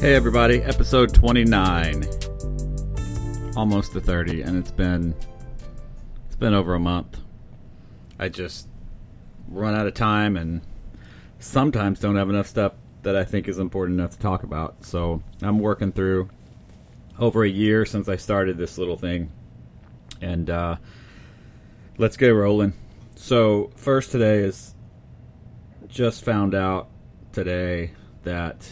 Hey everybody, episode 29. Almost to 30 and it's been it's been over a month. I just run out of time and sometimes don't have enough stuff that I think is important enough to talk about. So, I'm working through over a year since I started this little thing. And uh let's get rolling. So, first today is just found out today that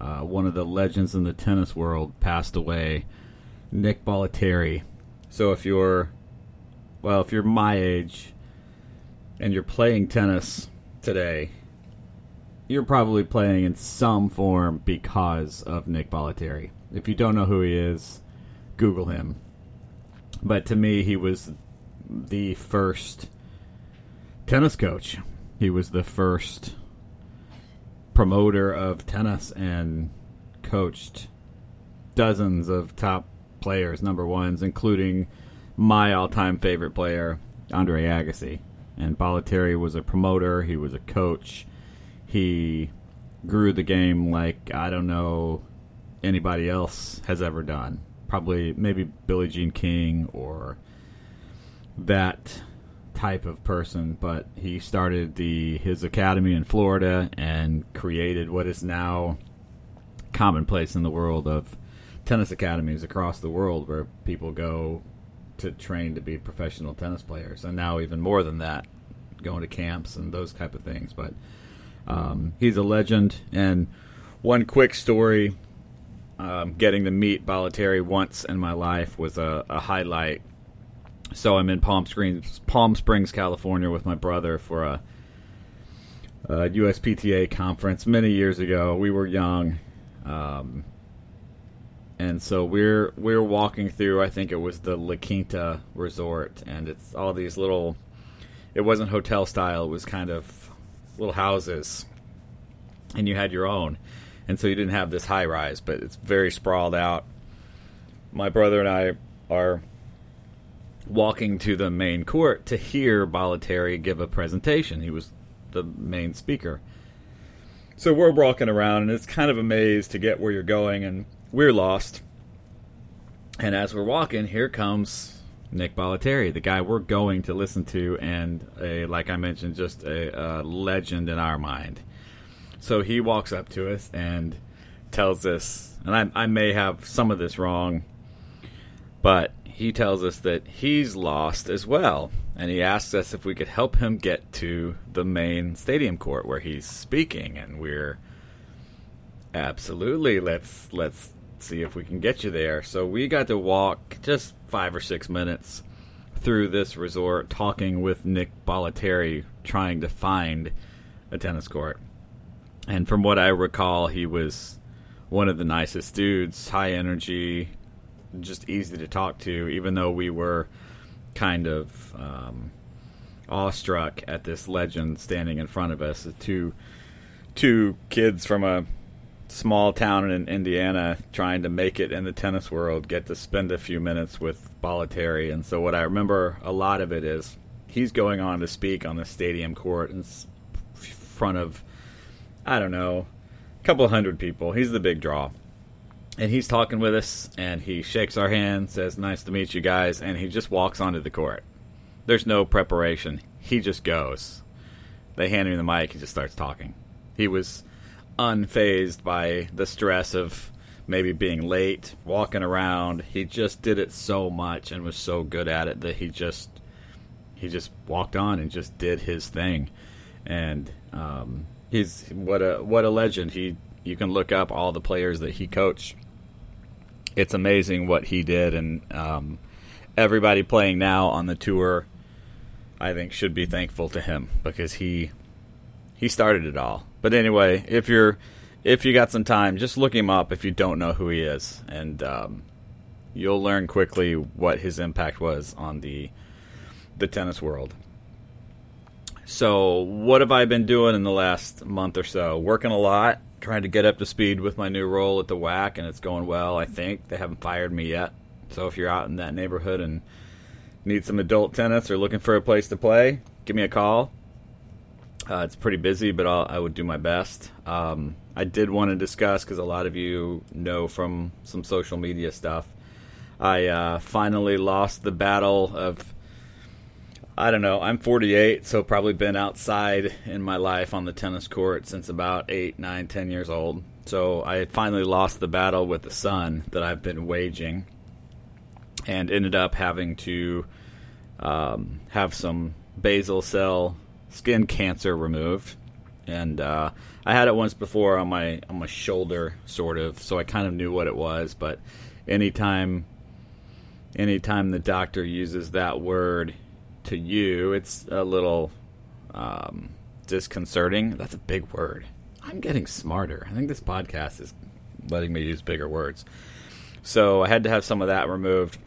uh, one of the legends in the tennis world passed away, Nick Bollettieri. So if you're, well, if you're my age and you're playing tennis today, you're probably playing in some form because of Nick Bollettieri. If you don't know who he is, Google him. But to me, he was the first tennis coach. He was the first promoter of tennis and coached dozens of top players, number ones, including my all-time favorite player, Andre Agassi. And Bollettieri was a promoter. He was a coach. He grew the game like I don't know anybody else has ever done. Probably maybe Billie Jean King or that type of person, but he started the his academy in Florida and created what is now commonplace in the world of tennis academies across the world where people go to train to be professional tennis players. And now even more than that going to camps and those type of things. But um, he's a legend. And one quick story um, getting to meet Bollettieri once in my life was a, a highlight so I'm in Palm Springs, Palm Springs, California, with my brother for a, a USPTA conference many years ago. We were young, um, and so we're we're walking through. I think it was the La Quinta Resort, and it's all these little. It wasn't hotel style. It was kind of little houses, and you had your own, and so you didn't have this high rise, but it's very sprawled out. My brother and I are walking to the main court to hear Bollettieri give a presentation. He was the main speaker. So we're walking around, and it's kind of a maze to get where you're going, and we're lost. And as we're walking, here comes Nick Bollettieri, the guy we're going to listen to, and a like I mentioned, just a, a legend in our mind. So he walks up to us and tells us, and I, I may have some of this wrong, but he tells us that he's lost as well, and he asks us if we could help him get to the main stadium court where he's speaking, and we're absolutely let's let's see if we can get you there. So we got to walk just five or six minutes through this resort, talking with Nick Bollettieri, trying to find a tennis court. And from what I recall, he was one of the nicest dudes, high energy, just easy to talk to, even though we were kind of um, awestruck at this legend standing in front of us. The Two two kids from a small town in Indiana trying to make it in the tennis world get to spend a few minutes with Bollettieri. And so what I remember a lot of it is he's going on to speak on the stadium court in front of I don't know, a couple hundred people. He's the big draw and he's talking with us and he shakes our hand says nice to meet you guys and he just walks onto the court. There's no preparation. He just goes. They hand him the mic. He just starts talking. He was unfazed by the stress of maybe being late walking around. He just did it so much and was so good at it that he just he just walked on and just did his thing. And um, he's what a what a legend. He you can look up all the players that he coached it's amazing what he did, and um, everybody playing now on the tour, I think, should be thankful to him because he he started it all. But anyway, if you're if you got some time, just look him up if you don't know who he is, and um, you'll learn quickly what his impact was on the the tennis world. So, what have I been doing in the last month or so? Working a lot, trying to get up to speed with my new role at the WAC, and it's going well. I think they haven't fired me yet. So if you're out in that neighborhood and need some adult tennis or looking for a place to play, give me a call. Uh, it's pretty busy, but I'll, I would do my best. Um, I did want to discuss because a lot of you know from some social media stuff. I uh, finally lost the battle of. I don't know. I'm 48, so probably been outside in my life on the tennis court since about eight, nine, ten years old. So I finally lost the battle with the sun that I've been waging, and ended up having to um, have some basal cell skin cancer removed, and uh, I had it once before on my on my shoulder, sort of, so I kind of knew what it was. But anytime, anytime the doctor uses that word to you, it's a little um, disconcerting. That's a big word. I'm getting smarter. I think this podcast is letting me use bigger words. So I had to have some of that removed.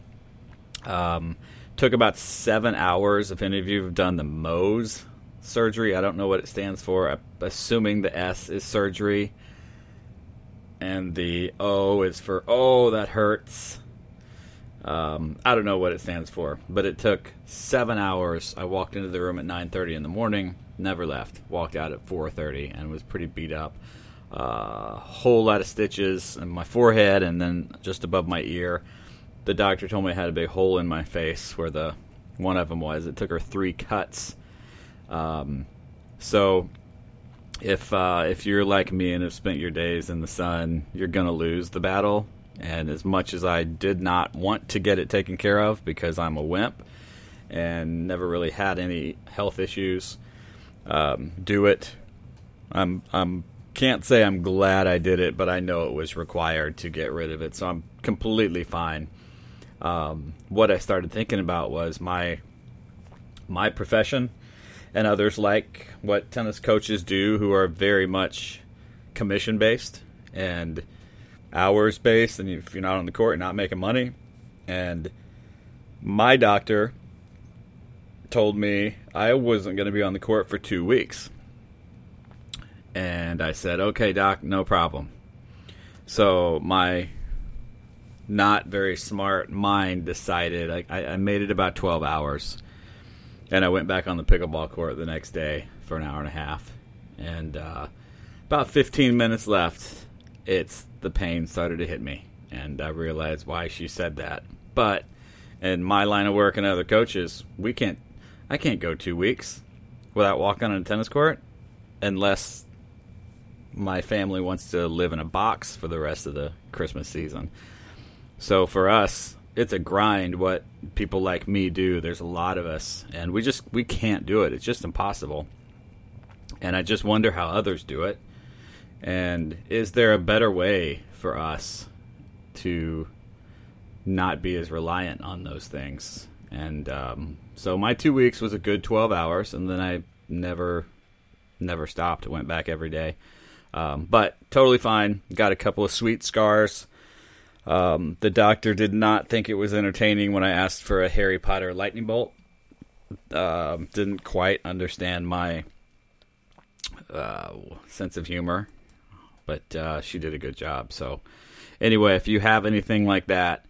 Um, took about seven hours. If any of you have done the Mohs surgery, I don't know what it stands for. I'm assuming the S is surgery, and the O is for oh that hurts. Um, I don't know what it stands for, but it took seven hours. I walked into the room at 9:30 in the morning, never left. Walked out at 4:30 and was pretty beat up. A uh, whole lot of stitches in my forehead and then just above my ear the doctor told me I had a big hole in my face where the one of them was. It took her three cuts. Um, so if uh, if you're like me and have spent your days in the sun, you're gonna lose the battle. And as much as I did not want to get it taken care of because I'm a wimp and never really had any health issues, um, do it. I'm I'm can't say I'm glad I did it, but I know it was required to get rid of it, so I'm completely fine um, what I started thinking about was my my profession and others like what tennis coaches do who are very much commission based and hours based and if you're not on the court you're not making money. And my doctor told me I wasn't going to be on the court for 2 weeks. And I said okay doc no problem. So my not very smart mind decided I, I, made it about 12 hours and i went back on the pickleball court the next day for an hour and a half. And uh, about 15 minutes left it's the pain started to hit me and i realized why she said that but in my line of work and other coaches we can't i can't go two weeks without walking on a tennis court unless my family wants to live in a box for the rest of the christmas season so for us, it's a grind what people like me do. There's a lot of us and we just we can't do it. It's just impossible. And I just wonder how others do it. And is there a better way for us to not be as reliant on those things? And um, so my two weeks was a good 12 hours, and then I never, never stopped. Went back every day. Um, but totally fine. Got a couple of sweet scars um, the doctor did not think it was entertaining when I asked for a Harry Potter lightning bolt. Uh, didn't quite understand my uh, sense of humor, but uh, she did a good job. So, anyway, if you have anything like that,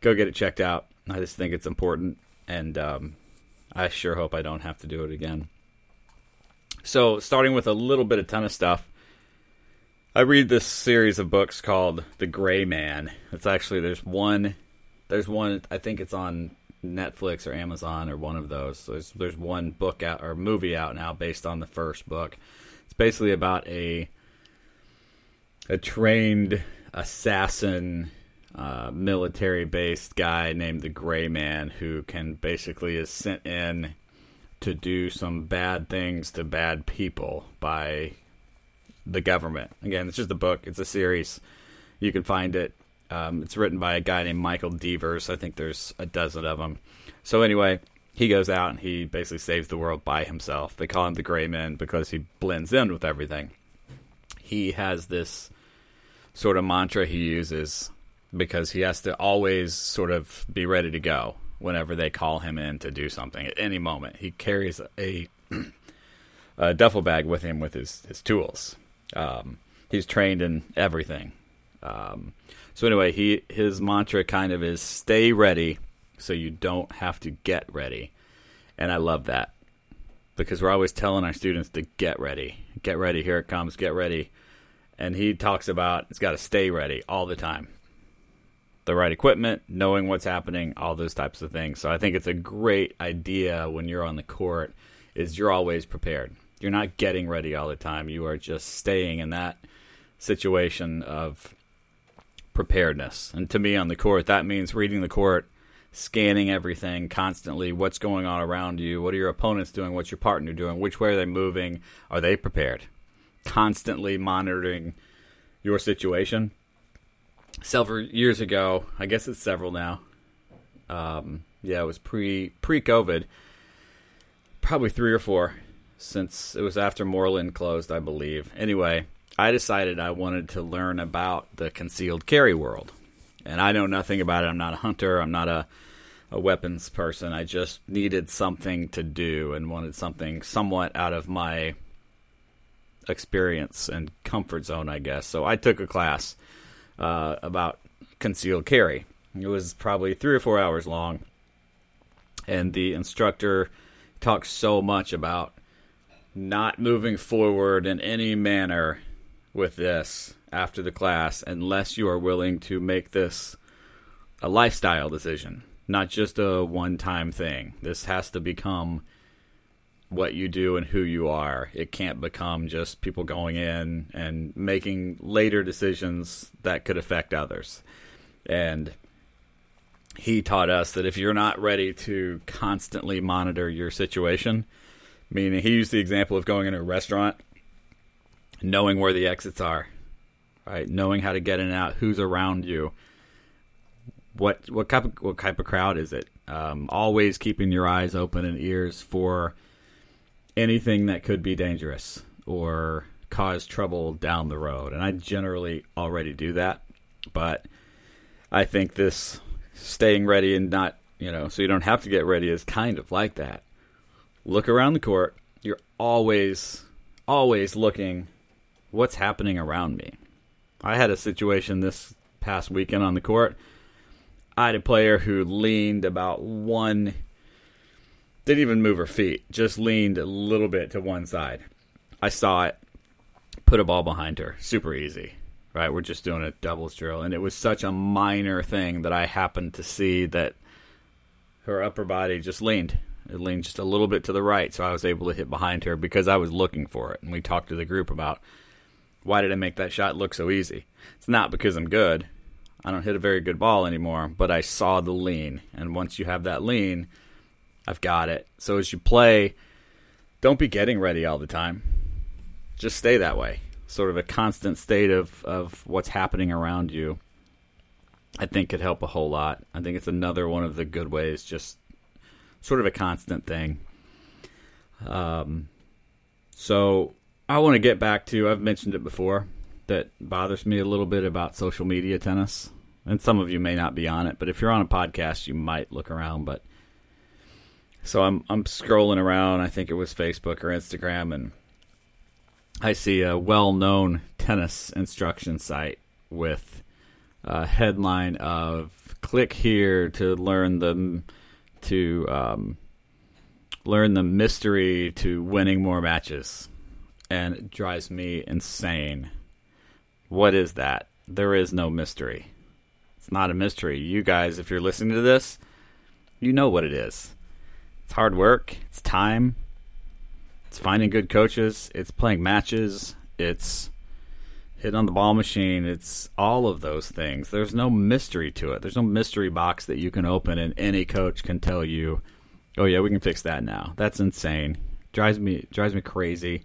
go get it checked out. I just think it's important, and um, I sure hope I don't have to do it again. So, starting with a little bit of tennis stuff. I read this series of books called The Gray Man. It's actually there's one there's one I think it's on Netflix or Amazon or one of those. So there's there's one book out or movie out now based on the first book. It's basically about a a trained assassin uh, military based guy named the Gray Man who can basically is sent in to do some bad things to bad people by the government. Again, it's just a book. It's a series. You can find it. Um, it's written by a guy named Michael Devers. I think there's a dozen of them. So anyway, he goes out and he basically saves the world by himself. They call him the Gray Man because he blends in with everything. He has this sort of mantra he uses because he has to always sort of be ready to go whenever they call him in to do something at any moment. He carries a, a duffel bag with him with his, his tools. Um, he's trained in everything. Um, so anyway, he his mantra kind of is stay ready so you don't have to get ready. And I love that because we're always telling our students to get ready. Get ready, here it comes, get ready. And he talks about it's got to stay ready all the time. The right equipment, knowing what's happening, all those types of things. So I think it's a great idea when you're on the court is you're always prepared. You're not getting ready all the time. You are just staying in that situation of preparedness. And to me on the court, that means reading the court, scanning everything constantly, what's going on around you, what are your opponents doing, what's your partner doing, which way are they moving, are they prepared? Constantly monitoring your situation. Several years ago, I guess it's several now. Um, yeah, it was pre pre COVID, probably three or four, since it was after Moreland closed, I believe. Anyway, I decided I wanted to learn about the concealed carry world. And I know nothing about it. I'm not a hunter. I'm not a, a weapons person. I just needed something to do and wanted something somewhat out of my experience and comfort zone, I guess. So I took a class uh, about concealed carry. It was probably three or four hours long. And the instructor talked so much about not moving forward in any manner with this after the class unless you are willing to make this a lifestyle decision, not just a one time thing. This has to become what you do and who you are. It can't become just people going in and making later decisions that could affect others. And he taught us that if you're not ready to constantly monitor your situation, meaning he used the example of going into a restaurant knowing where the exits are, right? Knowing how to get in and out, who's around you, what what type of, what type of crowd is it? Um, always keeping your eyes open and ears for anything that could be dangerous or cause trouble down the road. And I generally already do that, but I think this staying ready and not, you know, so you don't have to get ready is kind of like that. Look around the court. You're always always looking what's happening around me. I had a situation this past weekend on the court. I had a player who leaned about one, didn't even move her feet, just leaned a little bit to one side. I saw it, put a ball behind her. Super easy, right? We're just doing a doubles drill. And it was such a minor thing that I happened to see that her upper body just leaned. It leaned just a little bit to the right, so I was able to hit behind her because I was looking for it. And we talked to the group about why did I make that shot look so easy? It's not because I'm good. I don't hit a very good ball anymore, but I saw the lean. And once you have that lean, I've got it. So as you play, don't be getting ready all the time. Just stay that way. Sort of a constant state of, of what's happening around you. I think could help a whole lot. I think it's another one of the good ways, just sort of a constant thing. Um, so I want to get back to, I've mentioned it before, that bothers me a little bit about social media tennis. And some of you may not be on it, but if you're on a podcast, you might look around. But so I'm I'm scrolling around. I think it was Facebook or Instagram, and I see a well-known tennis instruction site with a headline of "Click here to learn the to um, learn the mystery to winning more matches." and it drives me insane. What is that? There is no mystery. It's not a mystery. You guys, if you're listening to this, you know what it is. It's hard work, it's time, it's finding good coaches, it's playing matches, it's hitting on the ball machine, it's all of those things. There's no mystery to it. There's no mystery box that you can open and any coach can tell you, "Oh yeah, we can fix that now." That's insane. Drives me drives me crazy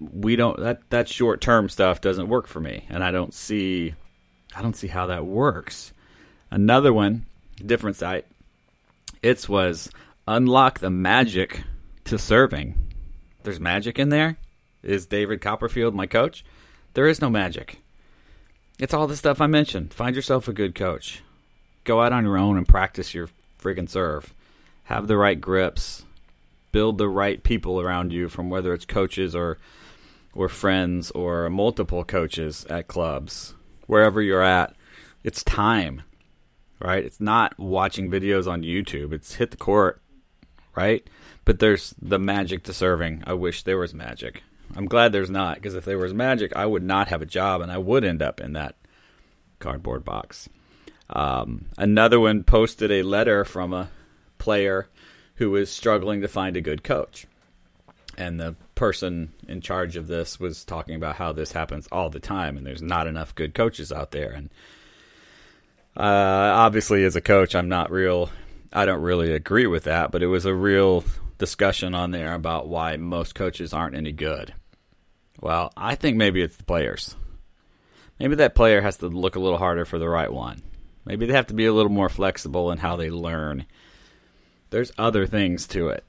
we don't that that short term stuff doesn't work for me and I don't see I don't see how that works. Another one, different site. It's was unlock the magic to serving. There's magic in there? Is David Copperfield my coach? There is no magic. It's all the stuff I mentioned. Find yourself a good coach. Go out on your own and practice your friggin' serve. Have the right grips. Build the right people around you from whether it's coaches or or friends or multiple coaches at clubs, wherever you're at, it's time, right? It's not watching videos on YouTube. It's hit the court, right? But there's the magic to serving. I wish there was magic. I'm glad there's not because if there was magic, I would not have a job and I would end up in that cardboard box. Um, another one posted a letter from a player who was struggling to find a good coach. And the person in charge of this was talking about how this happens all the time and there's not enough good coaches out there. And uh, obviously, as a coach, I'm not real, I don't really agree with that, but it was a real discussion on there about why most coaches aren't any good. Well, I think maybe it's the players. Maybe that player has to look a little harder for the right one. Maybe they have to be a little more flexible in how they learn. There's other things to it.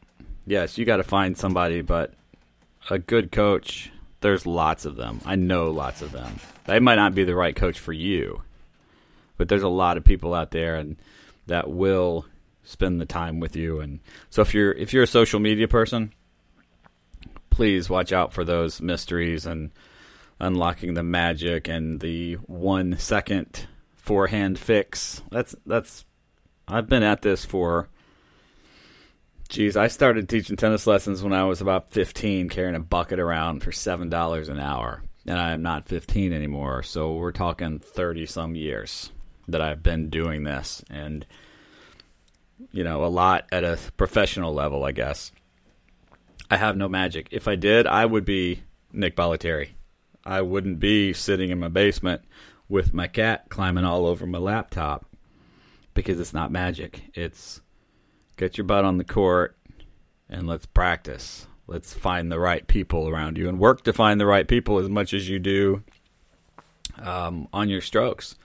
Yes, you got to find somebody, but a good coach, there's lots of them. I know lots of them. They might not be the right coach for you, but there's a lot of people out there and that will spend the time with you and so if you're if you're a social media person, please watch out for those mysteries and unlocking the magic and the 1 second forehand fix. That's that's I've been at this for Geez, I started teaching tennis lessons when I was about 15, carrying a bucket around for $7 an hour. And I am not 15 anymore. So we're talking 30 some years that I've been doing this. And, you know, a lot at a professional level, I guess. I have no magic. If I did, I would be Nick Bollettieri. I wouldn't be sitting in my basement with my cat climbing all over my laptop because it's not magic. It's get your butt on the court and let's practice. Let's find the right people around you and work to find the right people as much as you do um, on your strokes.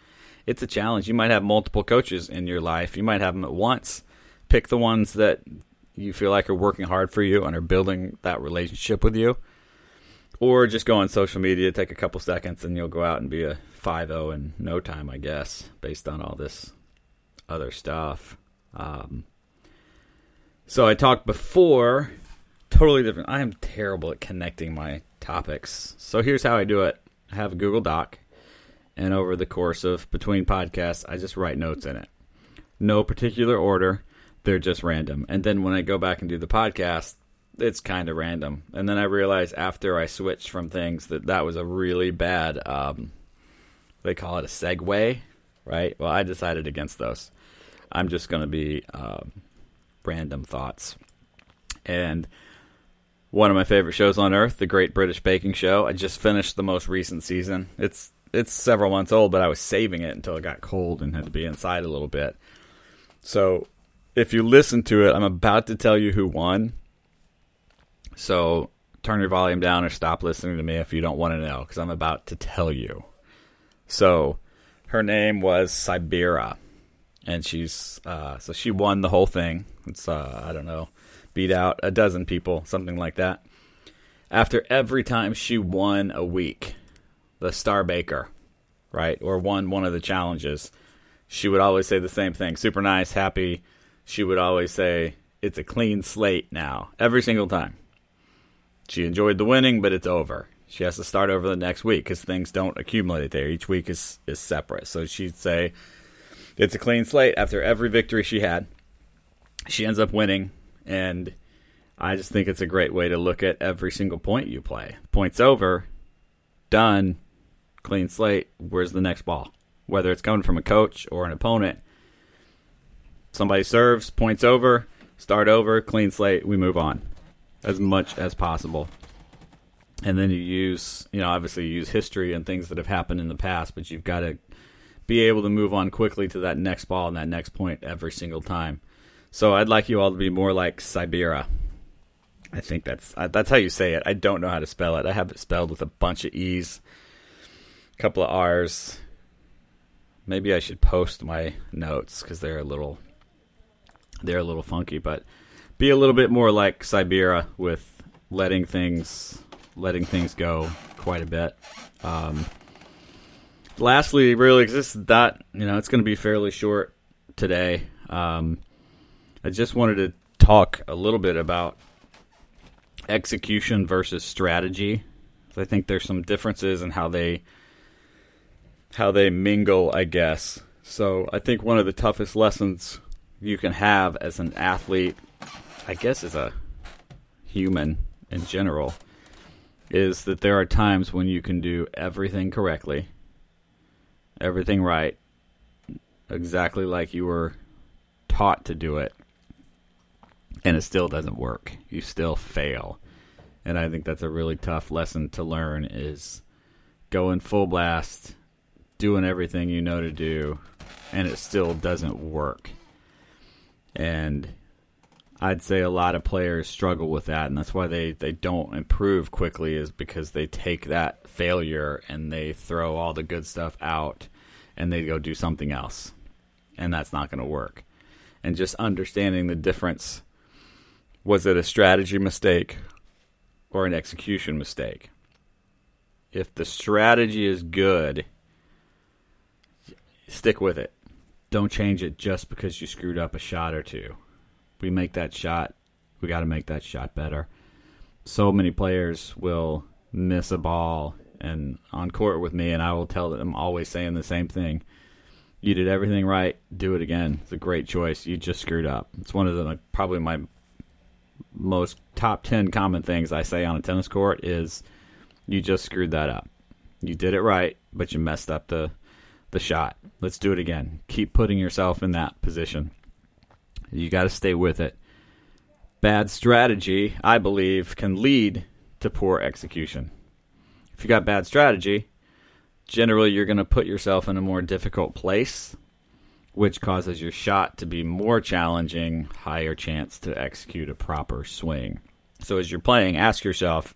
It's a challenge. You might have multiple coaches in your life. You might have them at once. Pick the ones that you feel like are working hard for you and are building that relationship with you. Or just go on social media, take a couple seconds, and you'll go out and be a 5 0 in no time, I guess, based on all this other stuff. Um, so I talked before, totally different. I am terrible at connecting my topics. So here's how I do it I have a Google Doc, and over the course of between podcasts, I just write notes in it. No particular order, they're just random. And then when I go back and do the podcast, it's kind of random. And then I realize after I switched from things that that was a really bad, um, they call it a segue, right? Well, I decided against those. I'm just going to be. Um, random thoughts. And one of my favorite shows on earth, The Great British Baking Show. I just finished the most recent season. It's it's several months old, but I was saving it until it got cold and had to be inside a little bit. So, if you listen to it, I'm about to tell you who won. So, turn your volume down or stop listening to me if you don't want to know because I'm about to tell you. So, her name was Syabira and she's uh, so she won the whole thing. It's uh, I don't know, beat out a dozen people, something like that. After every time she won a week, the Star Baker, right, or won one of the challenges, she would always say the same thing: super nice, happy. She would always say, "It's a clean slate now." Every single time. She enjoyed the winning, but it's over. She has to start over the next week because things don't accumulate there. Each week is is separate. So she'd say it's a clean slate after every victory she had. She ends up winning, and I just think it's a great way to look at every single point you play. Points over, done, clean slate. Where's the next ball? Whether it's coming from a coach or an opponent, somebody serves, points over, start over, clean slate, we move on as much as possible. And then you use, you know, obviously you use history and things that have happened in the past, but you've got to be able to move on quickly to that next ball and that next point every single time. So I'd like you all to be more like Syabira. I think that's uh, that's how you say it. I don't know how to spell it. I have it spelled with a bunch of e's, couple of r's. Maybe I should post my notes because they're a little they're a little funky, but be a little bit more like Syabira with letting things letting things go quite a bit. Um, lastly, really, just that you know, it's going to be fairly short today. Um, I just wanted to talk a little bit about execution versus strategy. I think there's some differences in how they how they mingle, I guess. So I think one of the toughest lessons you can have as an athlete, I guess as a human in general, is that there are times when you can do everything correctly, everything right, exactly like you were taught to do it, and it still doesn't work. You still fail. And I think that's a really tough lesson to learn is going full blast, doing everything you know to do, and it still doesn't work. And I'd say a lot of players struggle with that, and that's why they, they don't improve quickly, is because they take that failure and they throw all the good stuff out and they go do something else. And that's not going to work. And just understanding the difference was it a strategy mistake or an execution mistake? If the strategy is good, stick with it. Don't change it just because you screwed up a shot or two. We make that shot, we got to make that shot better. So many players will miss a ball and on court with me, and I will tell them I'm always saying the same thing. You did everything right. Do it again. It's a great choice. You just screwed up. It's one of the like, probably my most top 10 common things I say on a tennis court is you just screwed that up. You did it right, but you messed up the the shot. Let's do it again. Keep putting yourself in that position. You got to stay with it. Bad strategy, I believe, can lead to poor execution. If you got bad strategy, generally you're going to put yourself in a more difficult place which causes your shot to be more challenging, higher chance to execute a proper swing. So as you're playing, ask yourself,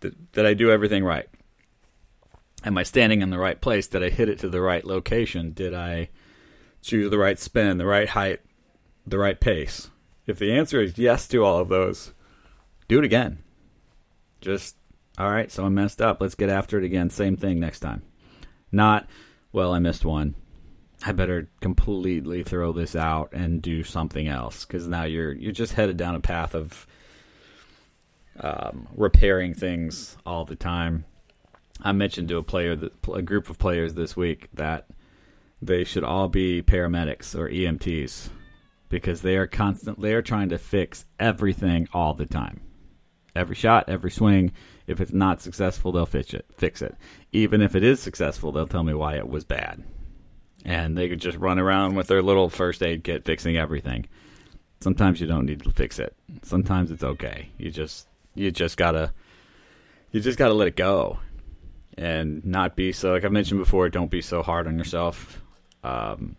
did, did I do everything right? Am I standing in the right place? Did I hit it to the right location? Did I choose the right spin, the right height, the right pace? If the answer is yes to all of those, do it again. Just, all right, so I messed up. Let's get after it again. Same thing next time. Not, well, I missed one. I better completely throw this out and do something else because now you're you're just headed down a path of um, repairing things all the time. I mentioned to a player that a group of players this week that they should all be paramedics or EMTs because they are constant they are trying to fix everything all the time. Every shot, every swing, if it's not successful, they'll fix it. Fix it. Even if it is successful, they'll tell me why it was bad and they could just run around with their little first aid kit fixing everything. Sometimes you don't need to fix it. Sometimes it's okay. You just you just gotta you just gotta let it go, and not be so. Like I mentioned before, don't be so hard on yourself, um,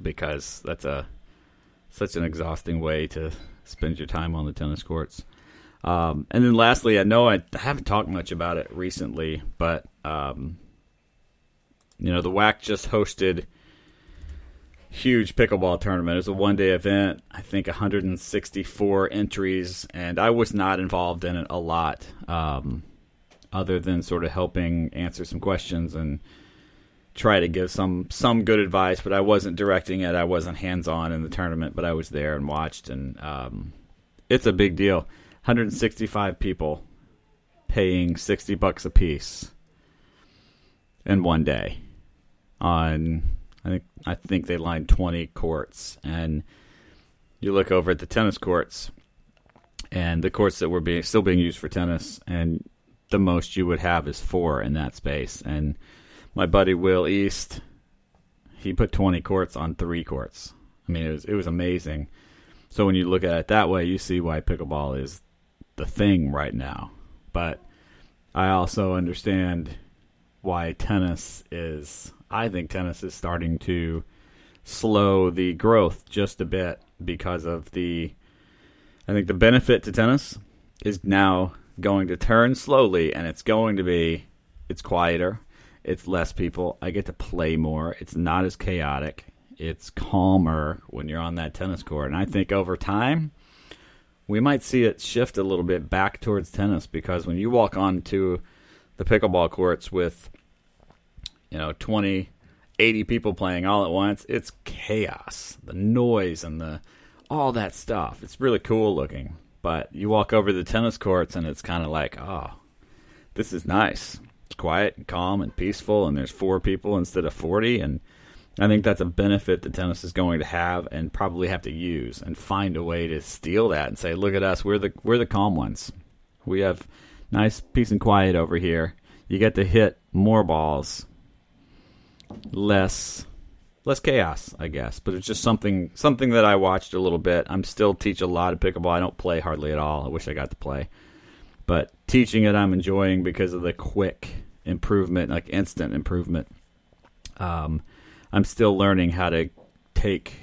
because that's a such an exhausting way to spend your time on the tennis courts. Um, and then lastly, I know I haven't talked much about it recently, but um, you know, the WAC just hosted huge pickleball tournament. It was a one day event. I think 164 entries, and I was not involved in it a lot, um, other than sort of helping answer some questions and try to give some some good advice. But I wasn't directing it. I wasn't hands on in the tournament, but I was there and watched, and um, it's a big deal. 165 people paying 60 bucks a piece in one day on I think I think they lined 20 courts and you look over at the tennis courts and the courts that were being still being used for tennis and the most you would have is four in that space and my buddy Will East he put 20 courts on 3 courts. I mean it was it was amazing. So when you look at it that way you see why pickleball is the thing right now. But I also understand why tennis is I think tennis is starting to slow the growth just a bit because of the. I think the benefit to tennis is now going to turn slowly, and it's going to be it's quieter, it's less people. I get to play more. It's not as chaotic. It's calmer when you're on that tennis court, and I think over time we might see it shift a little bit back towards tennis because when you walk onto the pickleball courts with you know 20 80 people playing all at once it's chaos the noise and the all that stuff it's really cool looking but you walk over the tennis courts and it's kind of like oh this is nice it's quiet and calm and peaceful and there's four people instead of 40 and I think that's a benefit that tennis is going to have and probably have to use and find a way to steal that and say, look at us, we're the we're the calm ones. We have nice peace and quiet over here. You get to hit more balls, less less chaos, I guess. But it's just something something that I watched a little bit. I'm still teach a lot of pickleball. I don't play hardly at all. I wish I got to play, but teaching it I'm enjoying because of the quick improvement, like instant improvement. Um, I'm still learning how to take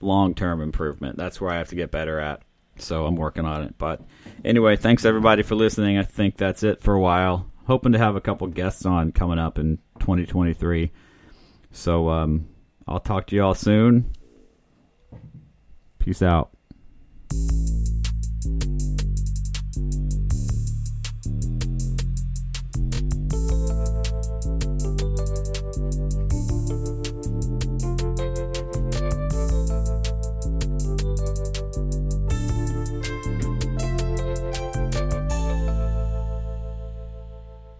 long term improvement. That's where I have to get better at. So I'm working on it. But anyway, thanks everybody for listening. I think that's it for a while. Hoping to have a couple guests on coming up in 2023. So um, I'll talk to y'all soon. Peace out.